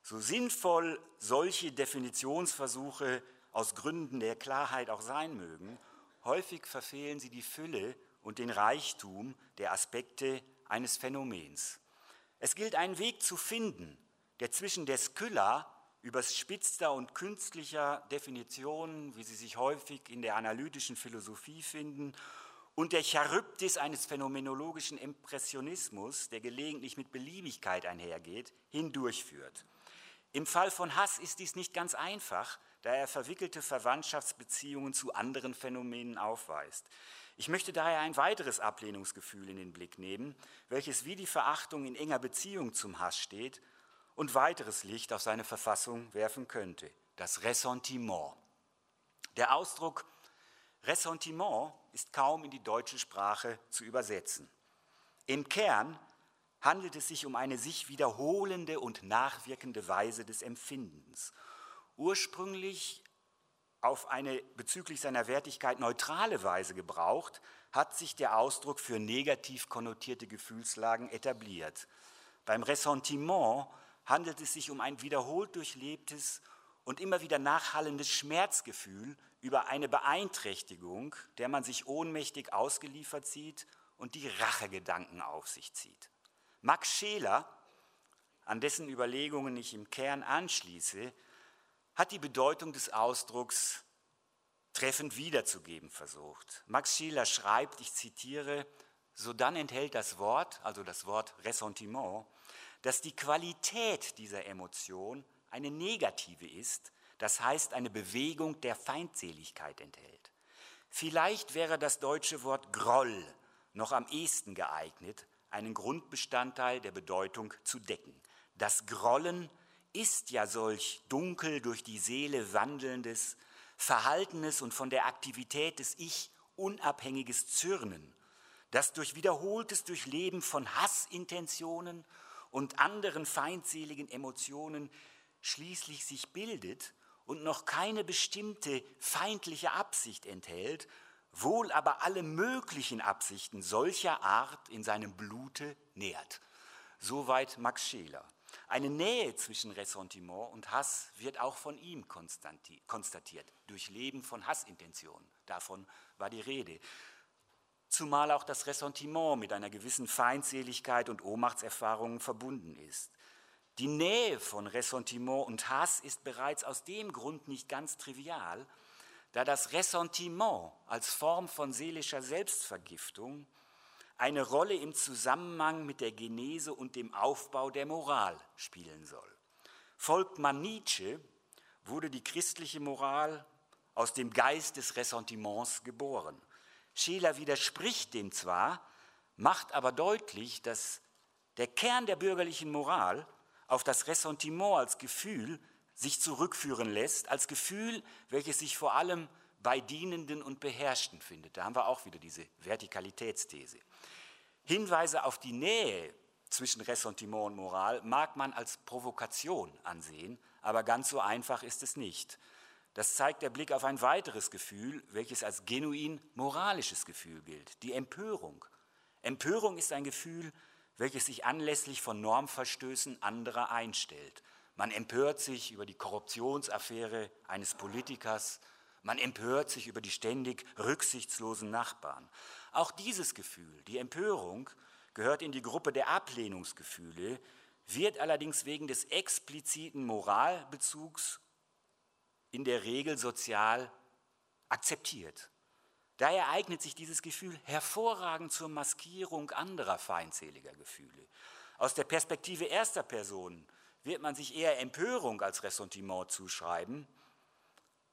so sinnvoll solche Definitionsversuche aus Gründen der Klarheit auch sein mögen, häufig verfehlen sie die Fülle und den Reichtum der Aspekte eines Phänomens. Es gilt einen Weg zu finden, der zwischen der Skylla übers spitzter und künstlicher Definitionen, wie sie sich häufig in der analytischen Philosophie finden, und der Charybdis eines phänomenologischen Impressionismus, der gelegentlich mit Beliebigkeit einhergeht, hindurchführt. Im Fall von Hass ist dies nicht ganz einfach, da er verwickelte Verwandtschaftsbeziehungen zu anderen Phänomenen aufweist. Ich möchte daher ein weiteres Ablehnungsgefühl in den Blick nehmen, welches wie die Verachtung in enger Beziehung zum Hass steht und weiteres Licht auf seine Verfassung werfen könnte, das Ressentiment. Der Ausdruck Ressentiment ist kaum in die deutsche Sprache zu übersetzen. Im Kern handelt es sich um eine sich wiederholende und nachwirkende Weise des Empfindens. Ursprünglich auf eine bezüglich seiner Wertigkeit neutrale Weise gebraucht, hat sich der Ausdruck für negativ konnotierte Gefühlslagen etabliert. Beim Ressentiment handelt es sich um ein wiederholt durchlebtes und immer wieder nachhallendes Schmerzgefühl über eine Beeinträchtigung, der man sich ohnmächtig ausgeliefert sieht und die Rachegedanken auf sich zieht. Max Scheler, an dessen Überlegungen ich im Kern anschließe, hat die Bedeutung des Ausdrucks treffend wiederzugeben versucht. Max Scheler schreibt, ich zitiere, so dann enthält das Wort, also das Wort Ressentiment, dass die Qualität dieser Emotion eine negative ist, das heißt eine Bewegung der Feindseligkeit enthält. Vielleicht wäre das deutsche Wort Groll noch am ehesten geeignet, einen Grundbestandteil der Bedeutung zu decken. Das Grollen ist ja solch dunkel durch die Seele wandelndes, verhaltenes und von der Aktivität des Ich unabhängiges Zürnen, das durch wiederholtes Durchleben von Hassintentionen und anderen feindseligen Emotionen schließlich sich bildet und noch keine bestimmte feindliche Absicht enthält, wohl aber alle möglichen Absichten solcher Art in seinem Blute nährt. Soweit Max Scheler. Eine Nähe zwischen Ressentiment und Hass wird auch von ihm konstatiert, durch Leben von Hassintentionen. Davon war die Rede. Zumal auch das Ressentiment mit einer gewissen Feindseligkeit und Ohnmachtserfahrungen verbunden ist. Die Nähe von Ressentiment und Hass ist bereits aus dem Grund nicht ganz trivial, da das Ressentiment als Form von seelischer Selbstvergiftung eine Rolle im Zusammenhang mit der Genese und dem Aufbau der Moral spielen soll. Folgt man Nietzsche, wurde die christliche Moral aus dem Geist des Ressentiments geboren. Scheler widerspricht dem zwar, macht aber deutlich, dass der Kern der bürgerlichen Moral auf das Ressentiment als Gefühl sich zurückführen lässt, als Gefühl, welches sich vor allem bei Dienenden und Beherrschten findet. Da haben wir auch wieder diese Vertikalitätsthese. Hinweise auf die Nähe zwischen Ressentiment und Moral mag man als Provokation ansehen, aber ganz so einfach ist es nicht. Das zeigt der Blick auf ein weiteres Gefühl, welches als genuin moralisches Gefühl gilt, die Empörung. Empörung ist ein Gefühl, welches sich anlässlich von Normverstößen anderer einstellt. Man empört sich über die Korruptionsaffäre eines Politikers, man empört sich über die ständig rücksichtslosen Nachbarn. Auch dieses Gefühl, die Empörung, gehört in die Gruppe der Ablehnungsgefühle, wird allerdings wegen des expliziten Moralbezugs in der Regel sozial akzeptiert. Daher eignet sich dieses Gefühl hervorragend zur Maskierung anderer feindseliger Gefühle. Aus der Perspektive erster Person wird man sich eher Empörung als Ressentiment zuschreiben,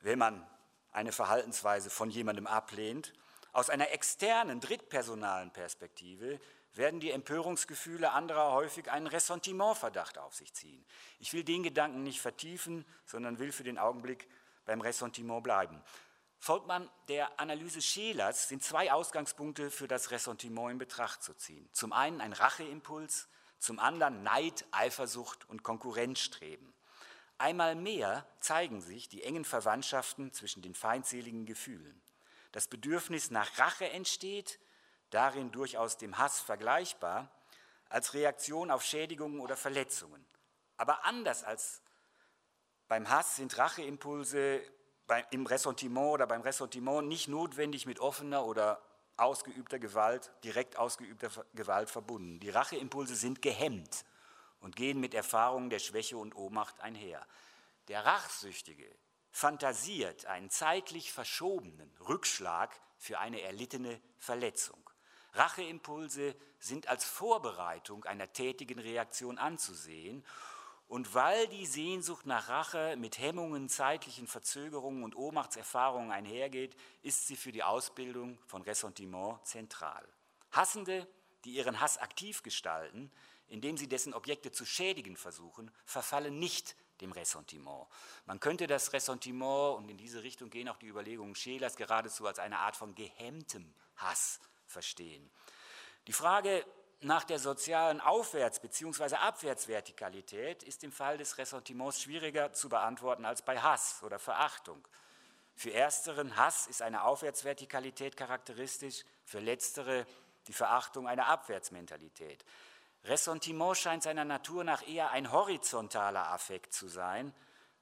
wenn man eine Verhaltensweise von jemandem ablehnt. Aus einer externen, drittpersonalen Perspektive werden die Empörungsgefühle anderer häufig einen Ressentimentverdacht auf sich ziehen. Ich will den Gedanken nicht vertiefen, sondern will für den Augenblick beim Ressentiment bleiben. Folgt man der Analyse Schelers, sind zwei Ausgangspunkte für das Ressentiment in Betracht zu ziehen. Zum einen ein Racheimpuls, zum anderen Neid, Eifersucht und Konkurrenzstreben. Einmal mehr zeigen sich die engen Verwandtschaften zwischen den feindseligen Gefühlen. Das Bedürfnis nach Rache entsteht, darin durchaus dem Hass vergleichbar, als Reaktion auf Schädigungen oder Verletzungen. Aber anders als beim Hass sind Racheimpulse im Ressentiment oder beim Ressentiment nicht notwendig mit offener oder ausgeübter Gewalt, direkt ausgeübter Gewalt verbunden. Die Racheimpulse sind gehemmt und gehen mit Erfahrungen der Schwäche und Ohnmacht einher. Der Rachsüchtige fantasiert einen zeitlich verschobenen Rückschlag für eine erlittene Verletzung. Racheimpulse sind als Vorbereitung einer tätigen Reaktion anzusehen und weil die Sehnsucht nach Rache mit Hemmungen, zeitlichen Verzögerungen und Ohnmachtserfahrungen einhergeht, ist sie für die Ausbildung von Ressentiment zentral. Hassende, die ihren Hass aktiv gestalten, indem sie dessen Objekte zu schädigen versuchen, verfallen nicht dem Ressentiment. Man könnte das Ressentiment, und in diese Richtung gehen auch die Überlegungen Schelers, geradezu als eine Art von gehemmtem Hass verstehen. Die Frage, nach der sozialen Aufwärts- bzw. Abwärtsvertikalität ist im Fall des Ressentiments schwieriger zu beantworten als bei Hass oder Verachtung. Für ersteren Hass ist eine Aufwärtsvertikalität charakteristisch, für letztere die Verachtung eine Abwärtsmentalität. Ressentiment scheint seiner Natur nach eher ein horizontaler Affekt zu sein,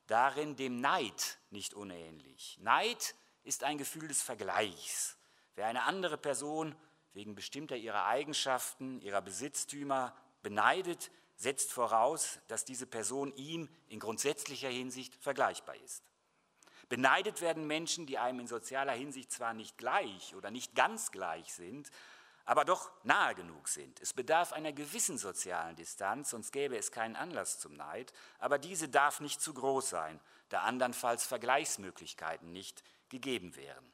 darin dem Neid nicht unähnlich. Neid ist ein Gefühl des Vergleichs. Wer eine andere Person wegen bestimmter ihrer Eigenschaften, ihrer Besitztümer beneidet, setzt voraus, dass diese Person ihm in grundsätzlicher Hinsicht vergleichbar ist. Beneidet werden Menschen, die einem in sozialer Hinsicht zwar nicht gleich oder nicht ganz gleich sind, aber doch nahe genug sind. Es bedarf einer gewissen sozialen Distanz, sonst gäbe es keinen Anlass zum Neid, aber diese darf nicht zu groß sein, da andernfalls Vergleichsmöglichkeiten nicht gegeben wären.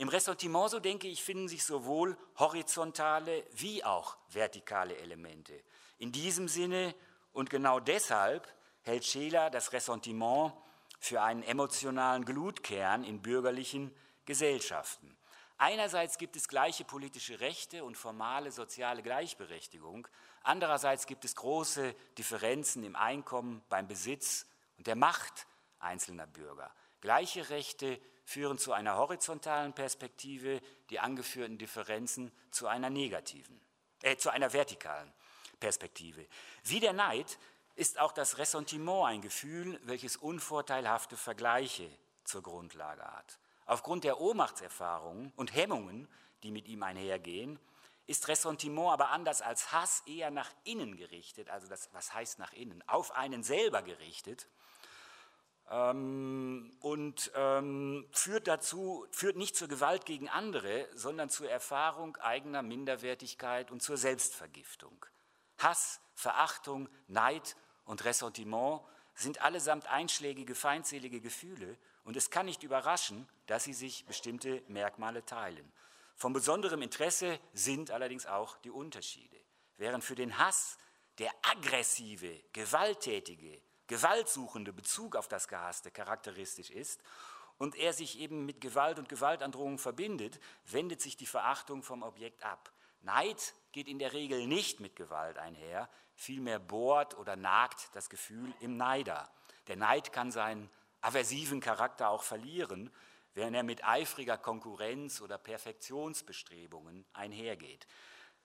Im Ressentiment, so denke ich, finden sich sowohl horizontale wie auch vertikale Elemente. In diesem Sinne und genau deshalb hält Scheler das Ressentiment für einen emotionalen Glutkern in bürgerlichen Gesellschaften. Einerseits gibt es gleiche politische Rechte und formale soziale Gleichberechtigung, andererseits gibt es große Differenzen im Einkommen, beim Besitz und der Macht einzelner Bürger. Gleiche Rechte führen zu einer horizontalen Perspektive, die angeführten Differenzen zu einer negativen, äh, zu einer vertikalen Perspektive. Wie der Neid ist auch das Ressentiment ein Gefühl, welches unvorteilhafte Vergleiche zur Grundlage hat. Aufgrund der Ohnmachtserfahrungen und Hemmungen, die mit ihm einhergehen, ist Ressentiment aber anders als Hass eher nach innen gerichtet, also das, was heißt nach innen, auf einen selber gerichtet ähm, und ähm, führt dazu, führt nicht zur Gewalt gegen andere, sondern zur Erfahrung eigener Minderwertigkeit und zur Selbstvergiftung. Hass, Verachtung, Neid und Ressentiment sind allesamt einschlägige, feindselige Gefühle und es kann nicht überraschen, dass sie sich bestimmte Merkmale teilen. Von besonderem Interesse sind allerdings auch die Unterschiede. Während für den Hass der aggressive, gewalttätige, gewaltsuchende Bezug auf das Gehasste charakteristisch ist und er sich eben mit Gewalt und Gewaltandrohung verbindet, wendet sich die Verachtung vom Objekt ab. Neid geht in der Regel nicht mit Gewalt einher, vielmehr bohrt oder nagt das Gefühl im Neider. Der Neid kann seinen aversiven Charakter auch verlieren, wenn er mit eifriger Konkurrenz oder Perfektionsbestrebungen einhergeht.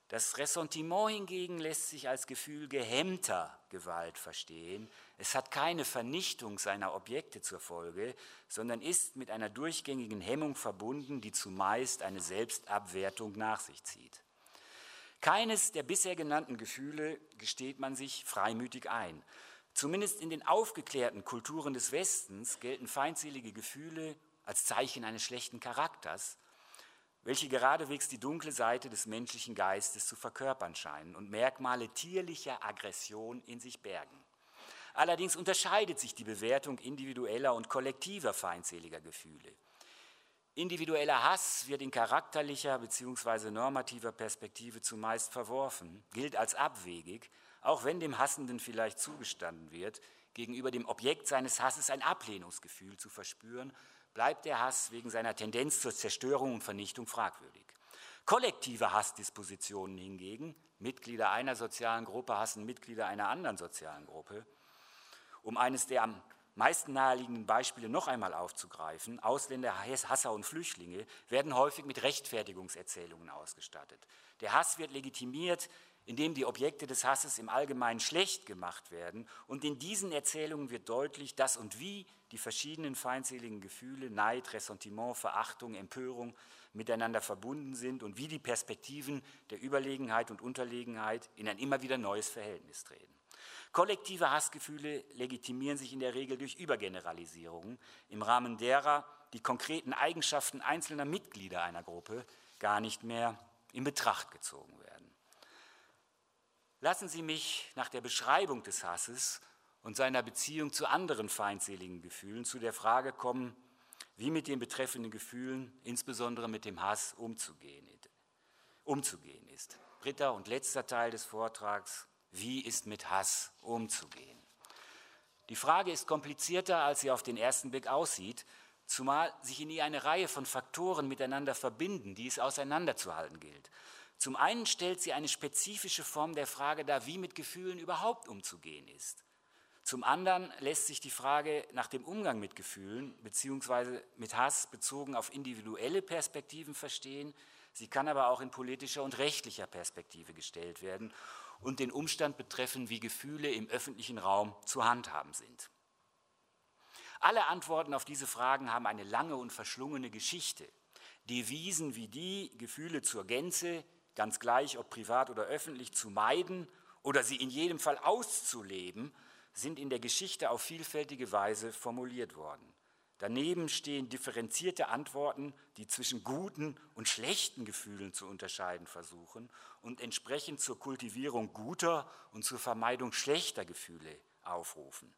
Das Ressentiment hingegen lässt sich als Gefühl gehemmter Gewalt verstehen. Es hat keine Vernichtung seiner Objekte zur Folge, sondern ist mit einer durchgängigen Hemmung verbunden, die zumeist eine Selbstabwertung nach sich zieht. Keines der bisher genannten Gefühle gesteht man sich freimütig ein. Zumindest in den aufgeklärten Kulturen des Westens gelten feindselige Gefühle als Zeichen eines schlechten Charakters, welche geradewegs die dunkle Seite des menschlichen Geistes zu verkörpern scheinen und Merkmale tierlicher Aggression in sich bergen. Allerdings unterscheidet sich die Bewertung individueller und kollektiver feindseliger Gefühle. Individueller Hass wird in charakterlicher bzw. normativer Perspektive zumeist verworfen, gilt als abwegig, auch wenn dem Hassenden vielleicht zugestanden wird, gegenüber dem Objekt seines Hasses ein Ablehnungsgefühl zu verspüren, bleibt der Hass wegen seiner Tendenz zur Zerstörung und Vernichtung fragwürdig. Kollektive Hassdispositionen hingegen, Mitglieder einer sozialen Gruppe hassen Mitglieder einer anderen sozialen Gruppe, um eines der am meisten naheliegenden Beispiele noch einmal aufzugreifen, Ausländer, Hasser und Flüchtlinge werden häufig mit Rechtfertigungserzählungen ausgestattet. Der Hass wird legitimiert, indem die Objekte des Hasses im Allgemeinen schlecht gemacht werden. Und in diesen Erzählungen wird deutlich, dass und wie die verschiedenen feindseligen Gefühle, Neid, Ressentiment, Verachtung, Empörung miteinander verbunden sind und wie die Perspektiven der Überlegenheit und Unterlegenheit in ein immer wieder neues Verhältnis treten. Kollektive Hassgefühle legitimieren sich in der Regel durch Übergeneralisierungen, im Rahmen derer die konkreten Eigenschaften einzelner Mitglieder einer Gruppe gar nicht mehr in Betracht gezogen werden. Lassen Sie mich nach der Beschreibung des Hasses und seiner Beziehung zu anderen feindseligen Gefühlen zu der Frage kommen, wie mit den betreffenden Gefühlen, insbesondere mit dem Hass, umzugehen, umzugehen ist. Dritter und letzter Teil des Vortrags wie ist mit Hass umzugehen? Die Frage ist komplizierter, als sie auf den ersten Blick aussieht, zumal sich in ihr eine Reihe von Faktoren miteinander verbinden, die es auseinanderzuhalten gilt. Zum einen stellt sie eine spezifische Form der Frage dar, wie mit Gefühlen überhaupt umzugehen ist. Zum anderen lässt sich die Frage nach dem Umgang mit Gefühlen bzw. mit Hass bezogen auf individuelle Perspektiven verstehen. Sie kann aber auch in politischer und rechtlicher Perspektive gestellt werden und den Umstand betreffen, wie Gefühle im öffentlichen Raum zu handhaben sind. Alle Antworten auf diese Fragen haben eine lange und verschlungene Geschichte. Devisen wie die, Gefühle zur Gänze, ganz gleich ob privat oder öffentlich, zu meiden oder sie in jedem Fall auszuleben, sind in der Geschichte auf vielfältige Weise formuliert worden. Daneben stehen differenzierte Antworten, die zwischen guten und schlechten Gefühlen zu unterscheiden versuchen und entsprechend zur Kultivierung guter und zur Vermeidung schlechter Gefühle aufrufen.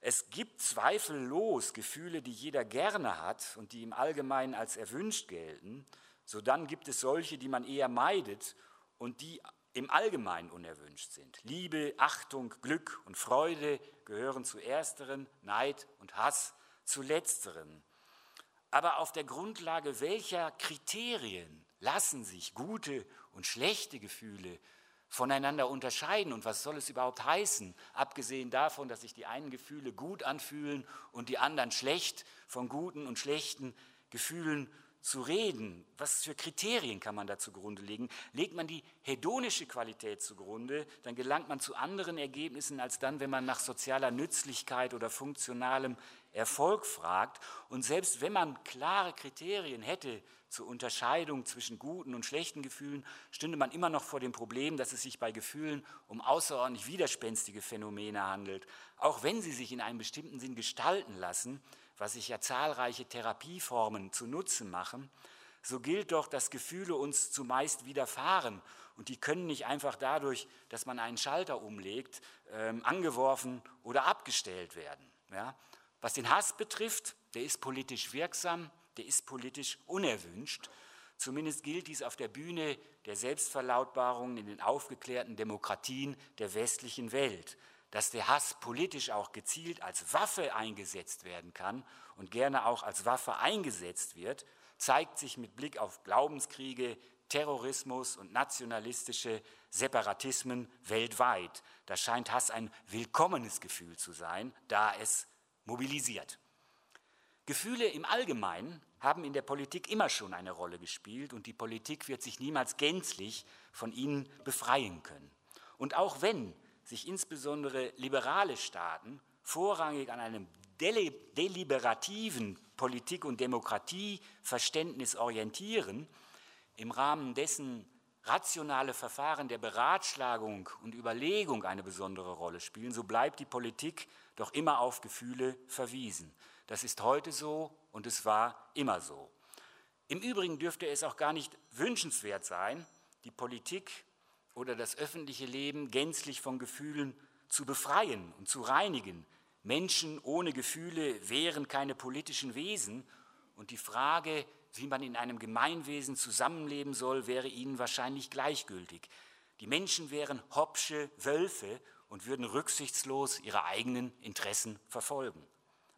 Es gibt zweifellos Gefühle, die jeder gerne hat und die im Allgemeinen als erwünscht gelten. So dann gibt es solche, die man eher meidet und die im Allgemeinen unerwünscht sind. Liebe, Achtung, Glück und Freude gehören zu ersteren, Neid und Hass zu letzteren. Aber auf der Grundlage welcher Kriterien lassen sich gute und schlechte Gefühle voneinander unterscheiden und was soll es überhaupt heißen, abgesehen davon, dass sich die einen Gefühle gut anfühlen und die anderen schlecht, von guten und schlechten Gefühlen zu reden. Was für Kriterien kann man da zugrunde legen? Legt man die hedonische Qualität zugrunde, dann gelangt man zu anderen Ergebnissen als dann, wenn man nach sozialer Nützlichkeit oder funktionalem Erfolg fragt. Und selbst wenn man klare Kriterien hätte zur Unterscheidung zwischen guten und schlechten Gefühlen, stünde man immer noch vor dem Problem, dass es sich bei Gefühlen um außerordentlich widerspenstige Phänomene handelt, auch wenn sie sich in einem bestimmten Sinn gestalten lassen was sich ja zahlreiche Therapieformen zu Nutzen machen, so gilt doch, dass Gefühle uns zumeist widerfahren und die können nicht einfach dadurch, dass man einen Schalter umlegt, ähm, angeworfen oder abgestellt werden. Ja? Was den Hass betrifft, der ist politisch wirksam, der ist politisch unerwünscht. Zumindest gilt dies auf der Bühne der Selbstverlautbarungen in den aufgeklärten Demokratien der westlichen Welt dass der Hass politisch auch gezielt als Waffe eingesetzt werden kann und gerne auch als Waffe eingesetzt wird, zeigt sich mit Blick auf Glaubenskriege, Terrorismus und nationalistische Separatismen weltweit. Da scheint Hass ein willkommenes Gefühl zu sein, da es mobilisiert. Gefühle im Allgemeinen haben in der Politik immer schon eine Rolle gespielt und die Politik wird sich niemals gänzlich von ihnen befreien können. Und auch wenn sich insbesondere liberale Staaten vorrangig an einem deliberativen Politik- und Demokratieverständnis orientieren, im Rahmen dessen rationale Verfahren der Beratschlagung und Überlegung eine besondere Rolle spielen, so bleibt die Politik doch immer auf Gefühle verwiesen. Das ist heute so und es war immer so. Im Übrigen dürfte es auch gar nicht wünschenswert sein, die Politik oder das öffentliche Leben gänzlich von Gefühlen zu befreien und zu reinigen. Menschen ohne Gefühle wären keine politischen Wesen und die Frage, wie man in einem Gemeinwesen zusammenleben soll, wäre ihnen wahrscheinlich gleichgültig. Die Menschen wären Hobbsche Wölfe und würden rücksichtslos ihre eigenen Interessen verfolgen.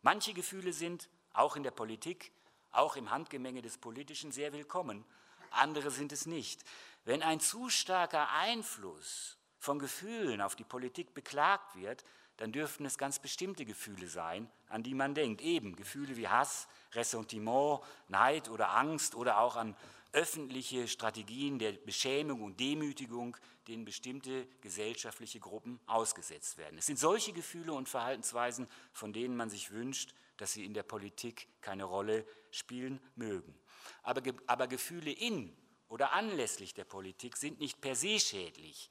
Manche Gefühle sind, auch in der Politik, auch im Handgemenge des Politischen, sehr willkommen, andere sind es nicht. Wenn ein zu starker Einfluss von Gefühlen auf die Politik beklagt wird, dann dürften es ganz bestimmte Gefühle sein, an die man denkt. Eben Gefühle wie Hass, Ressentiment, Neid oder Angst oder auch an öffentliche Strategien der Beschämung und Demütigung, denen bestimmte gesellschaftliche Gruppen ausgesetzt werden. Es sind solche Gefühle und Verhaltensweisen, von denen man sich wünscht, dass sie in der Politik keine Rolle spielen mögen. Aber, aber Gefühle in oder anlässlich der Politik sind nicht per se schädlich.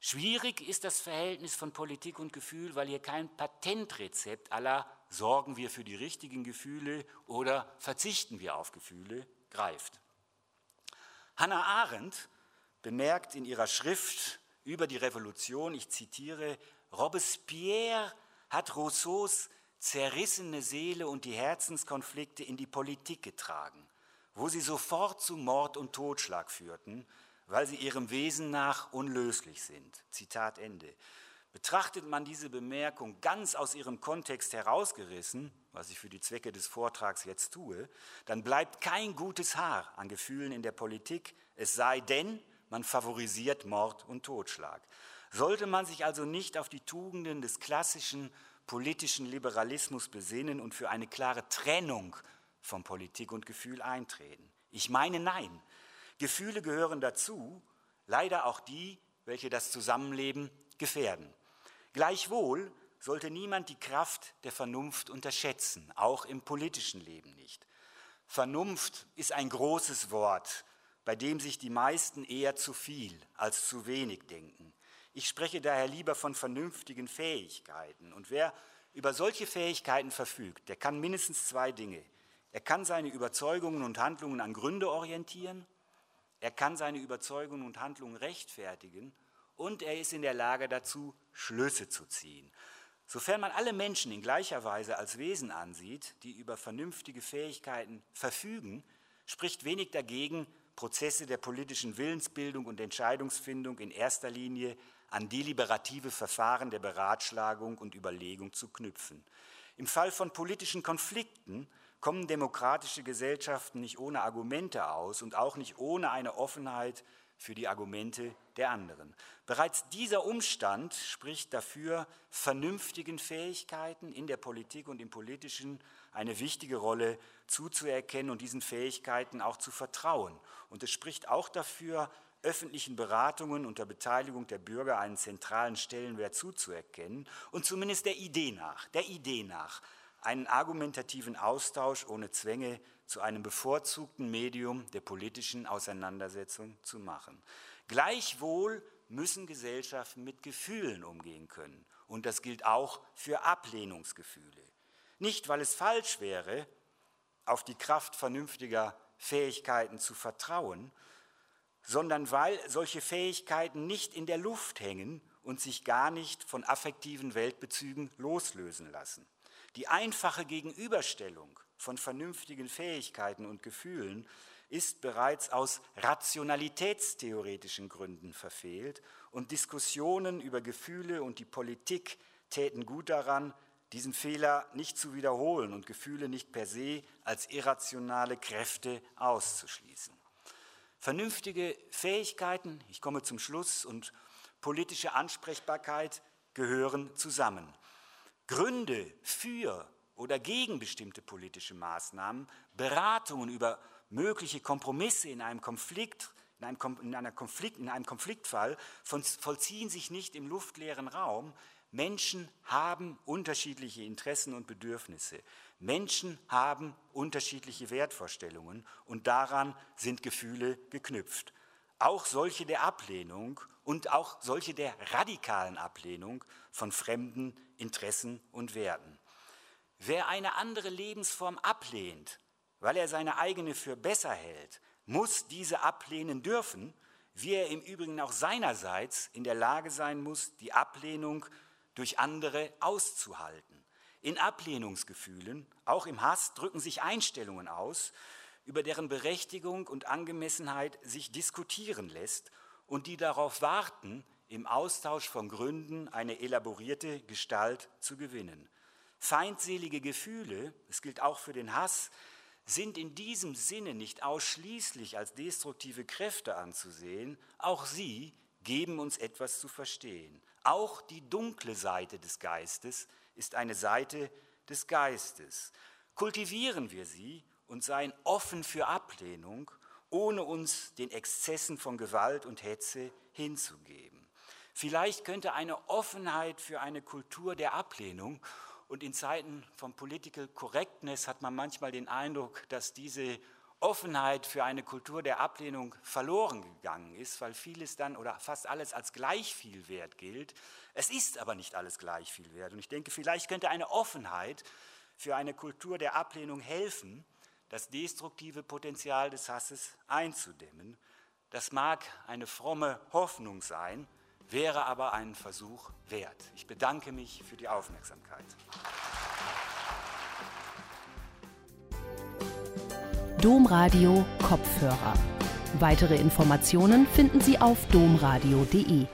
Schwierig ist das Verhältnis von Politik und Gefühl, weil hier kein Patentrezept aller sorgen wir für die richtigen Gefühle oder verzichten wir auf Gefühle greift. Hannah Arendt bemerkt in ihrer Schrift über die Revolution, ich zitiere, Robespierre hat Rousseaus zerrissene Seele und die Herzenskonflikte in die Politik getragen wo sie sofort zu Mord und Totschlag führten, weil sie ihrem Wesen nach unlöslich sind. Zitat Ende. Betrachtet man diese Bemerkung ganz aus ihrem Kontext herausgerissen, was ich für die Zwecke des Vortrags jetzt tue, dann bleibt kein gutes Haar an Gefühlen in der Politik, es sei denn, man favorisiert Mord und Totschlag. Sollte man sich also nicht auf die Tugenden des klassischen politischen Liberalismus besinnen und für eine klare Trennung von Politik und Gefühl eintreten? Ich meine nein. Gefühle gehören dazu, leider auch die, welche das Zusammenleben gefährden. Gleichwohl sollte niemand die Kraft der Vernunft unterschätzen, auch im politischen Leben nicht. Vernunft ist ein großes Wort, bei dem sich die meisten eher zu viel als zu wenig denken. Ich spreche daher lieber von vernünftigen Fähigkeiten. Und wer über solche Fähigkeiten verfügt, der kann mindestens zwei Dinge. Er kann seine Überzeugungen und Handlungen an Gründe orientieren, er kann seine Überzeugungen und Handlungen rechtfertigen und er ist in der Lage dazu, Schlüsse zu ziehen. Sofern man alle Menschen in gleicher Weise als Wesen ansieht, die über vernünftige Fähigkeiten verfügen, spricht wenig dagegen, Prozesse der politischen Willensbildung und Entscheidungsfindung in erster Linie an deliberative Verfahren der Beratschlagung und Überlegung zu knüpfen. Im Fall von politischen Konflikten kommen demokratische Gesellschaften nicht ohne Argumente aus und auch nicht ohne eine Offenheit für die Argumente der anderen. Bereits dieser Umstand spricht dafür, vernünftigen Fähigkeiten in der Politik und im Politischen eine wichtige Rolle zuzuerkennen und diesen Fähigkeiten auch zu vertrauen. Und es spricht auch dafür, öffentlichen Beratungen unter Beteiligung der Bürger einen zentralen Stellenwert zuzuerkennen und zumindest der Idee nach, der Idee nach, einen argumentativen Austausch ohne Zwänge zu einem bevorzugten Medium der politischen Auseinandersetzung zu machen. Gleichwohl müssen Gesellschaften mit Gefühlen umgehen können. Und das gilt auch für Ablehnungsgefühle. Nicht, weil es falsch wäre, auf die Kraft vernünftiger Fähigkeiten zu vertrauen, sondern weil solche Fähigkeiten nicht in der Luft hängen und sich gar nicht von affektiven Weltbezügen loslösen lassen. Die einfache Gegenüberstellung von vernünftigen Fähigkeiten und Gefühlen ist bereits aus rationalitätstheoretischen Gründen verfehlt und Diskussionen über Gefühle und die Politik täten gut daran, diesen Fehler nicht zu wiederholen und Gefühle nicht per se als irrationale Kräfte auszuschließen. Vernünftige Fähigkeiten, ich komme zum Schluss, und politische Ansprechbarkeit gehören zusammen. Gründe für oder gegen bestimmte politische Maßnahmen, Beratungen über mögliche Kompromisse in einem Konflikt, in einem, in einer Konflikt, in einem Konfliktfall vollziehen sich nicht im luftleeren Raum. Menschen haben unterschiedliche Interessen und Bedürfnisse. Menschen haben unterschiedliche Wertvorstellungen und daran sind Gefühle geknüpft. Auch solche der Ablehnung und auch solche der radikalen Ablehnung von fremden Interessen und Werten. Wer eine andere Lebensform ablehnt, weil er seine eigene für besser hält, muss diese ablehnen dürfen, wie er im Übrigen auch seinerseits in der Lage sein muss, die Ablehnung durch andere auszuhalten. In Ablehnungsgefühlen, auch im Hass, drücken sich Einstellungen aus, über deren Berechtigung und Angemessenheit sich diskutieren lässt und die darauf warten, im Austausch von Gründen eine elaborierte Gestalt zu gewinnen. Feindselige Gefühle, es gilt auch für den Hass, sind in diesem Sinne nicht ausschließlich als destruktive Kräfte anzusehen, auch sie geben uns etwas zu verstehen. Auch die dunkle Seite des Geistes ist eine Seite des Geistes. Kultivieren wir sie und seien offen für Ablehnung, ohne uns den Exzessen von Gewalt und Hetze hinzugeben. Vielleicht könnte eine Offenheit für eine Kultur der Ablehnung und in Zeiten von Political Correctness hat man manchmal den Eindruck, dass diese Offenheit für eine Kultur der Ablehnung verloren gegangen ist, weil vieles dann oder fast alles als gleich viel wert gilt. Es ist aber nicht alles gleich viel wert. Und ich denke, vielleicht könnte eine Offenheit für eine Kultur der Ablehnung helfen, das destruktive Potenzial des Hasses einzudämmen. Das mag eine fromme Hoffnung sein, wäre aber einen Versuch wert. Ich bedanke mich für die Aufmerksamkeit. Domradio Kopfhörer. Weitere Informationen finden Sie auf domradio.de.